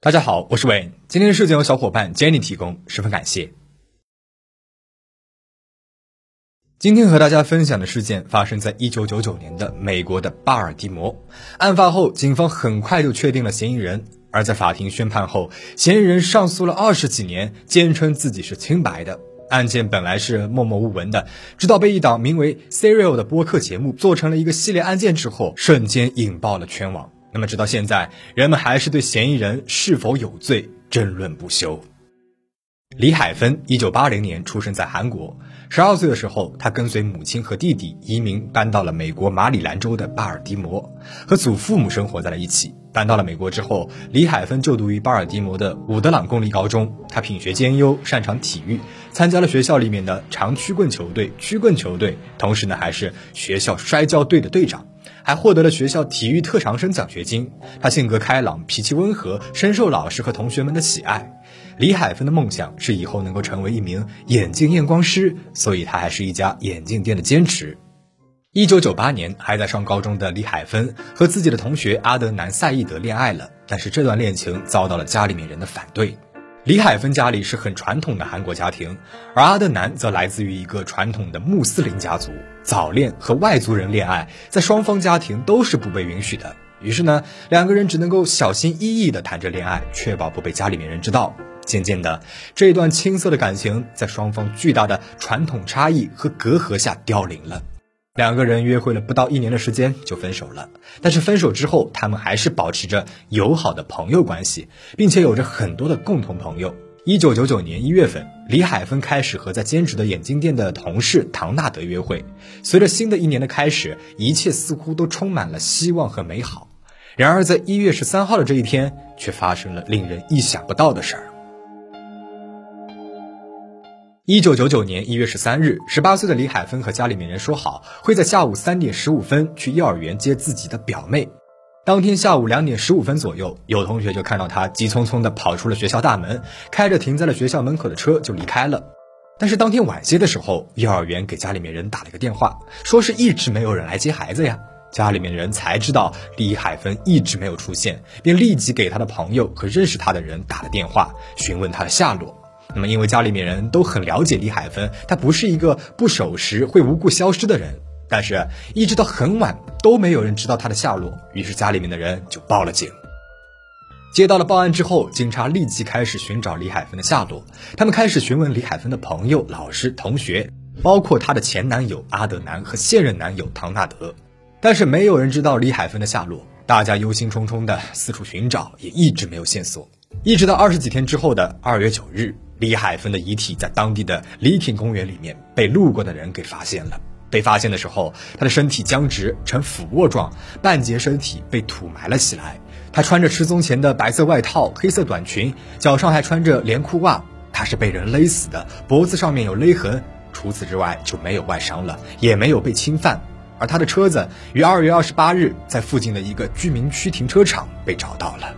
大家好，我是伟。今天的事件由小伙伴 Jenny 提供，十分感谢。今天和大家分享的事件发生在一九九九年的美国的巴尔的摩。案发后，警方很快就确定了嫌疑人。而在法庭宣判后，嫌疑人上诉了二十几年，坚称自己是清白的。案件本来是默默无闻的，直到被一档名为 Serial 的播客节目做成了一个系列案件之后，瞬间引爆了全网。那么，直到现在，人们还是对嫌疑人是否有罪争论不休。李海芬，一九八零年出生在韩国。十二岁的时候，他跟随母亲和弟弟移民，搬到了美国马里兰州的巴尔的摩，和祖父母生活在了一起。搬到了美国之后，李海芬就读于巴尔的摩的伍德朗公立高中。他品学兼优，擅长体育，参加了学校里面的长曲棍球队、曲棍球队，同时呢，还是学校摔跤队的队长。还获得了学校体育特长生奖学金。他性格开朗，脾气温和，深受老师和同学们的喜爱。李海芬的梦想是以后能够成为一名眼镜验光师，所以他还是一家眼镜店的兼职。一九九八年，还在上高中的李海芬和自己的同学阿德南·赛义德恋爱了，但是这段恋情遭到了家里面人的反对。李海芬家里是很传统的韩国家庭，而阿德南则来自于一个传统的穆斯林家族。早恋和外族人恋爱，在双方家庭都是不被允许的。于是呢，两个人只能够小心翼翼地谈着恋爱，确保不被家里面人知道。渐渐的，这段青涩的感情在双方巨大的传统差异和隔阂下凋零了。两个人约会了不到一年的时间就分手了，但是分手之后，他们还是保持着友好的朋友关系，并且有着很多的共同朋友。一九九九年一月份，李海芬开始和在兼职的眼镜店的同事唐纳德约会。随着新的一年的开始，一切似乎都充满了希望和美好。然而，在一月十三号的这一天，却发生了令人意想不到的事儿。一九九九年一月十三日，十八岁的李海芬和家里面人说好，会在下午三点十五分去幼儿园接自己的表妹。当天下午两点十五分左右，有同学就看到他急匆匆地跑出了学校大门，开着停在了学校门口的车就离开了。但是当天晚些的时候，幼儿园给家里面人打了个电话，说是一直没有人来接孩子呀。家里面人才知道李海芬一直没有出现，便立即给他的朋友和认识他的人打了电话，询问他的下落。那么，因为家里面人都很了解李海芬，他不是一个不守时、会无故消失的人。但是，一直到很晚都没有人知道他的下落，于是家里面的人就报了警。接到了报案之后，警察立即开始寻找李海芬的下落。他们开始询问李海芬的朋友、老师、同学，包括她的前男友阿德南和现任男友唐纳德，但是没有人知道李海芬的下落。大家忧心忡忡的四处寻找，也一直没有线索。一直到二十几天之后的二月九日。李海芬的遗体在当地的李挺公园里面被路过的人给发现了。被发现的时候，他的身体僵直呈俯卧状，半截身体被土埋了起来。他穿着失踪前的白色外套、黑色短裙，脚上还穿着连裤袜。他是被人勒死的，脖子上面有勒痕。除此之外就没有外伤了，也没有被侵犯。而他的车子于二月二十八日在附近的一个居民区停车场被找到了。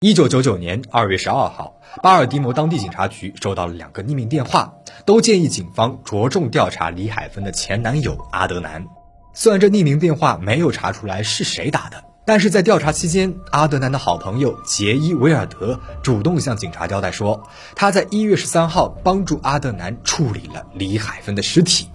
一九九九年二月十二号，巴尔的摩当地警察局收到了两个匿名电话，都建议警方着重调查李海芬的前男友阿德南。虽然这匿名电话没有查出来是谁打的，但是在调查期间，阿德南的好朋友杰伊·维尔德主动向警察交代说，他在一月十三号帮助阿德南处理了李海芬的尸体。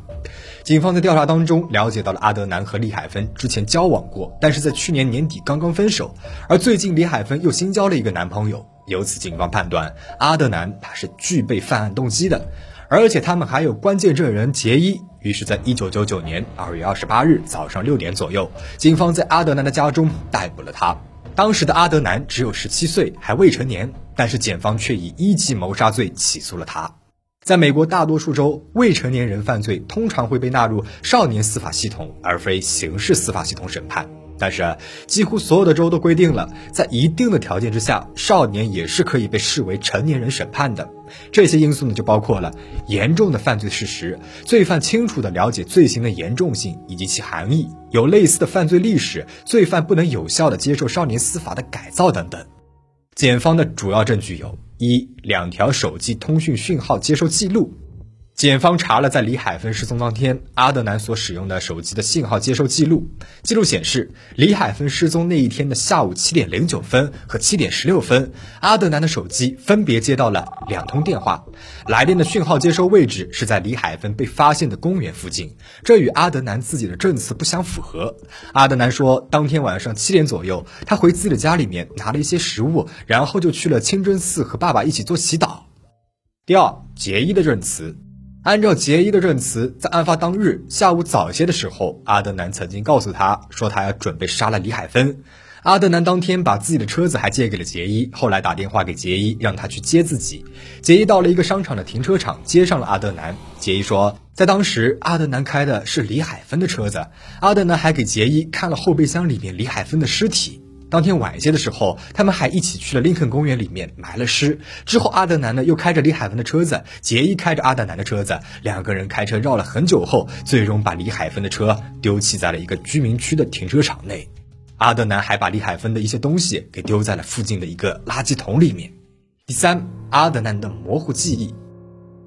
警方在调查当中了解到了阿德南和李海芬之前交往过，但是在去年年底刚刚分手，而最近李海芬又新交了一个男朋友，由此警方判断阿德南他是具备犯案动机的，而且他们还有关键证人杰伊。于是，在一九九九年二月二十八日早上六点左右，警方在阿德南的家中逮捕了他。当时的阿德南只有十七岁，还未成年，但是检方却以一级谋杀罪起诉了他。在美国大多数州，未成年人犯罪通常会被纳入少年司法系统，而非刑事司法系统审判。但是，几乎所有的州都规定了，在一定的条件之下，少年也是可以被视为成年人审判的。这些因素呢，就包括了严重的犯罪事实、罪犯清楚地了解罪行的严重性以及其含义、有类似的犯罪历史、罪犯不能有效地接受少年司法的改造等等。检方的主要证据有。一两条手机通讯讯号接收记录，检方查了在李海芬失踪当天阿德南所使用的手机的信号接收记录，记录显示，李海芬失踪那一天的下午七点零九分和七点十六分，阿德南的手机分别接到了两通电话，来电的讯号接收位置是在李海芬被发现的公园附近，这与阿德南自己的证词不相符合。阿德南说，当天晚上七点左右，他回自己的家里面拿了一些食物，然后就去了清真寺和爸爸一起做祈祷。第二，杰伊的证词。按照杰伊的证词，在案发当日下午早些的时候，阿德南曾经告诉他说他要准备杀了李海芬。阿德南当天把自己的车子还借给了杰伊，后来打电话给杰伊，让他去接自己。杰伊到了一个商场的停车场，接上了阿德南。杰伊说，在当时，阿德南开的是李海芬的车子。阿德南还给杰伊看了后备箱里面李海芬的尸体。当天晚些的时候，他们还一起去了林肯公园里面埋了尸。之后，阿德南呢又开着李海芬的车子，杰伊开着阿德南的车子，两个人开车绕了很久后，最终把李海芬的车丢弃在了一个居民区的停车场内。阿德南还把李海芬的一些东西给丢在了附近的一个垃圾桶里面。第三，阿德南的模糊记忆。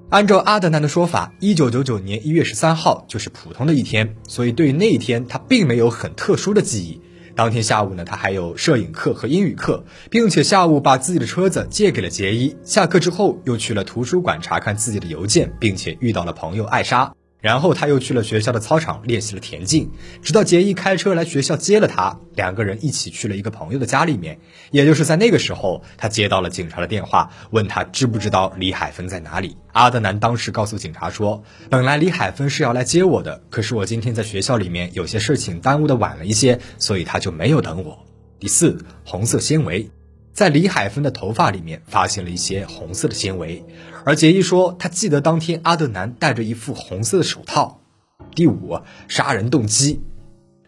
按照阿德南的说法，一九九九年一月十三号就是普通的一天，所以对于那一天他并没有很特殊的记忆。当天下午呢，他还有摄影课和英语课，并且下午把自己的车子借给了杰伊。下课之后，又去了图书馆查看自己的邮件，并且遇到了朋友艾莎。然后他又去了学校的操场练习了田径，直到杰伊开车来学校接了他，两个人一起去了一个朋友的家里面。也就是在那个时候，他接到了警察的电话，问他知不知道李海芬在哪里。阿德南当时告诉警察说，本来李海芬是要来接我的，可是我今天在学校里面有些事情耽误的晚了一些，所以他就没有等我。第四，红色纤维。在李海芬的头发里面发现了一些红色的纤维，而杰伊说他记得当天阿德南戴着一副红色的手套。第五，杀人动机。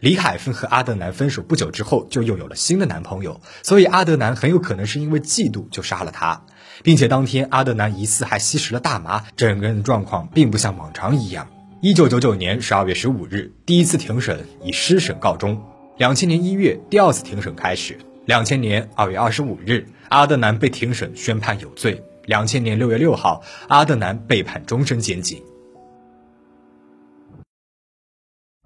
李海芬和阿德南分手不久之后就又有了新的男朋友，所以阿德南很有可能是因为嫉妒就杀了他，并且当天阿德南疑似还吸食了大麻，整个人状况并不像往常一样。一九九九年十二月十五日，第一次庭审以失审告终。两千年一月，第二次庭审开始。两千年二月二十五日，阿德南被庭审宣判有罪。两千年六月六号，阿德南被判终身监禁。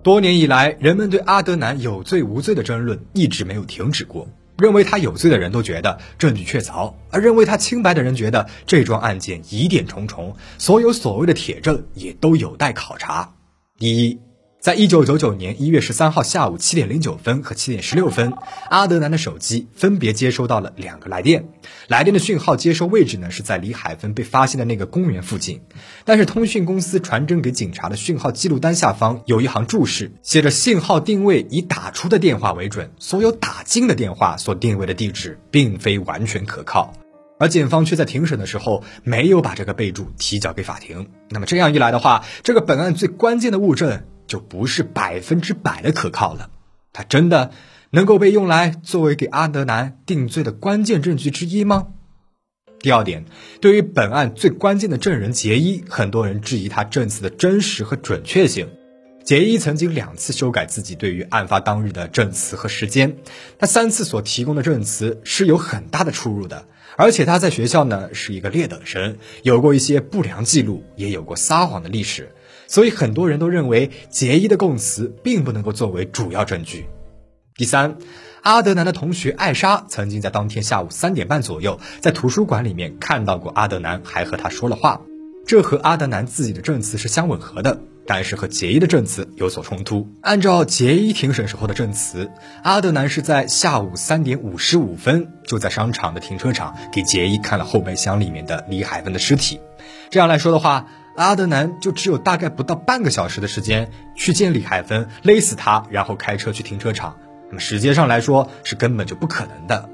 多年以来，人们对阿德南有罪无罪的争论一直没有停止过。认为他有罪的人都觉得证据确凿，而认为他清白的人觉得这桩案件疑点重重，所有所谓的铁证也都有待考察。第一。在一九九九年一月十三号下午七点零九分和七点十六分，阿德南的手机分别接收到了两个来电，来电的讯号接收位置呢是在李海芬被发现的那个公园附近。但是通讯公司传真给警察的讯号记录单下方有一行注释，写着信号定位以打出的电话为准，所有打进的电话所定位的地址并非完全可靠。而检方却在庭审的时候没有把这个备注提交给法庭。那么这样一来的话，这个本案最关键的物证。就不是百分之百的可靠了，它真的能够被用来作为给阿德南定罪的关键证据之一吗？第二点，对于本案最关键的证人杰伊，很多人质疑他证词的真实和准确性。杰伊曾经两次修改自己对于案发当日的证词和时间，他三次所提供的证词是有很大的出入的，而且他在学校呢是一个劣等生，有过一些不良记录，也有过撒谎的历史。所以很多人都认为杰伊的供词并不能够作为主要证据。第三，阿德南的同学艾莎曾经在当天下午三点半左右在图书馆里面看到过阿德南，还和他说了话，这和阿德南自己的证词是相吻合的，但是和杰伊的证词有所冲突。按照杰伊庭审时候的证词，阿德南是在下午三点五十五分就在商场的停车场给杰伊看了后备箱里面的李海芬的尸体。这样来说的话。阿德南就只有大概不到半个小时的时间去见李海芬，勒死他，然后开车去停车场。那么时间上来说是根本就不可能的。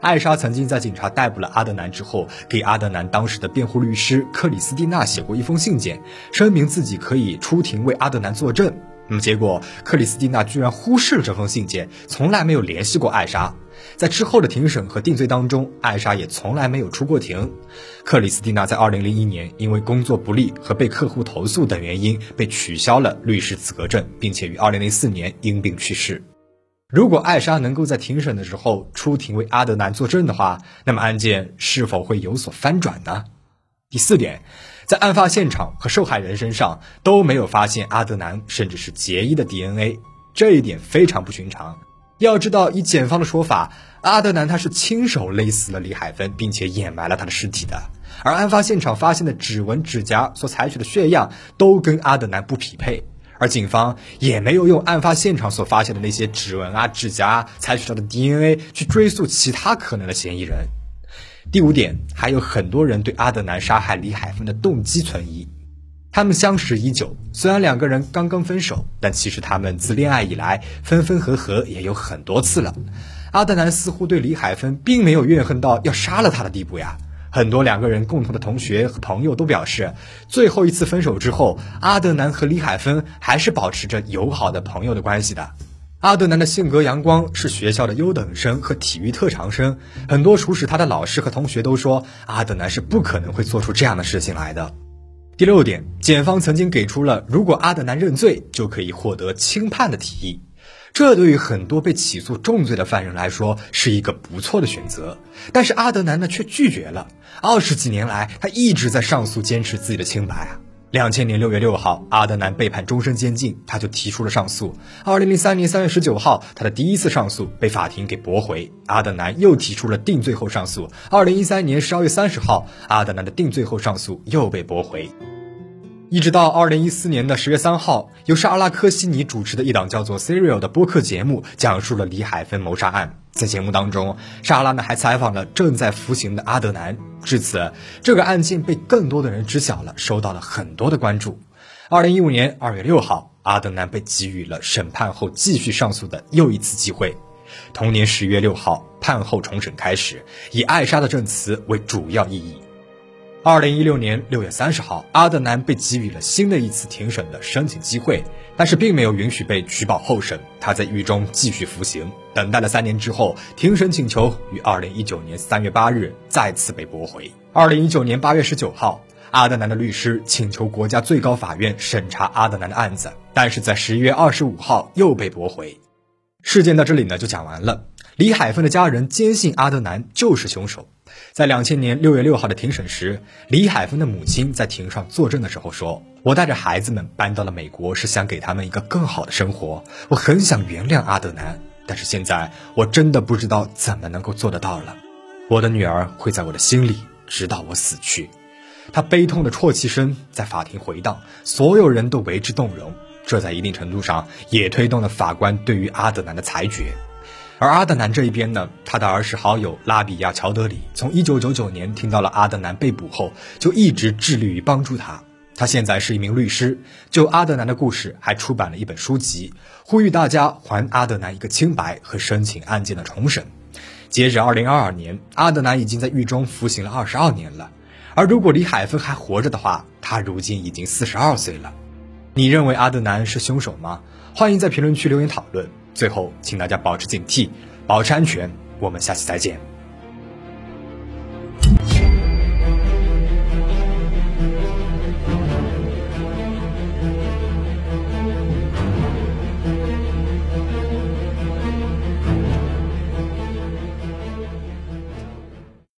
艾莎曾经在警察逮捕了阿德南之后，给阿德南当时的辩护律师克里斯蒂娜写过一封信件，声明自己可以出庭为阿德南作证。那么结果，克里斯蒂娜居然忽视了这封信件，从来没有联系过艾莎。在之后的庭审和定罪当中，艾莎也从来没有出过庭。克里斯蒂娜在2001年因为工作不利和被客户投诉等原因被取消了律师资格证，并且于2004年因病去世。如果艾莎能够在庭审的时候出庭为阿德南作证的话，那么案件是否会有所翻转呢？第四点，在案发现场和受害人身上都没有发现阿德南甚至是杰伊的 DNA，这一点非常不寻常。要知道，以检方的说法，阿德南他是亲手勒死了李海芬，并且掩埋了他的尸体的。而案发现场发现的指纹、指甲所采取的血样都跟阿德南不匹配，而警方也没有用案发现场所发现的那些指纹啊、指甲采取到的 DNA 去追溯其他可能的嫌疑人。第五点，还有很多人对阿德南杀害李海芬的动机存疑。他们相识已久，虽然两个人刚刚分手，但其实他们自恋爱以来分分合合也有很多次了。阿德南似乎对李海芬并没有怨恨到要杀了他的地步呀。很多两个人共同的同学和朋友都表示，最后一次分手之后，阿德南和李海芬还是保持着友好的朋友的关系的。阿德南的性格阳光，是学校的优等生和体育特长生，很多熟识他的老师和同学都说，阿德南是不可能会做出这样的事情来的。第六点，检方曾经给出了如果阿德南认罪就可以获得轻判的提议，这对于很多被起诉重罪的犯人来说是一个不错的选择。但是阿德南呢却拒绝了。二十几年来，他一直在上诉，坚持自己的清白啊。两千年六月六号，阿德南被判终身监禁，他就提出了上诉。二零零三年三月十九号，他的第一次上诉被法庭给驳回，阿德南又提出了定罪后上诉。二零一三年十二月三十号，阿德南的定罪后上诉又被驳回。一直到二零一四年的十月三号，由沙拉科西尼主持的一档叫做《Serial》的播客节目，讲述了李海芬谋杀案。在节目当中，莎拉呢还采访了正在服刑的阿德南。至此，这个案件被更多的人知晓了，受到了很多的关注。二零一五年二月六号，阿德南被给予了审判后继续上诉的又一次机会。同年十月六号，判后重审开始，以艾莎的证词为主要意义。二零一六年六月三十号，阿德南被给予了新的一次庭审的申请机会，但是并没有允许被取保候审，他在狱中继续服刑。等待了三年之后，庭审请求于二零一九年三月八日再次被驳回。二零一九年八月十九号，阿德南的律师请求国家最高法院审查阿德南的案子，但是在十一月二十五号又被驳回。事件到这里呢就讲完了。李海峰的家人坚信阿德南就是凶手。在两千年六月六号的庭审时，李海峰的母亲在庭上作证的时候说：“我带着孩子们搬到了美国，是想给他们一个更好的生活。我很想原谅阿德南，但是现在我真的不知道怎么能够做得到了。我的女儿会在我的心里，直到我死去。”他悲痛的啜泣声在法庭回荡，所有人都为之动容。这在一定程度上也推动了法官对于阿德南的裁决。而阿德南这一边呢，他的儿时好友拉比亚·乔德里从1999年听到了阿德南被捕后，就一直致力于帮助他。他现在是一名律师，就阿德南的故事还出版了一本书籍，呼吁大家还阿德南一个清白和申请案件的重审。截止2022年，阿德南已经在狱中服刑了22年了。而如果李海芬还活着的话，他如今已经42岁了。你认为阿德南是凶手吗？欢迎在评论区留言讨论。最后，请大家保持警惕，保持安全。我们下期再见。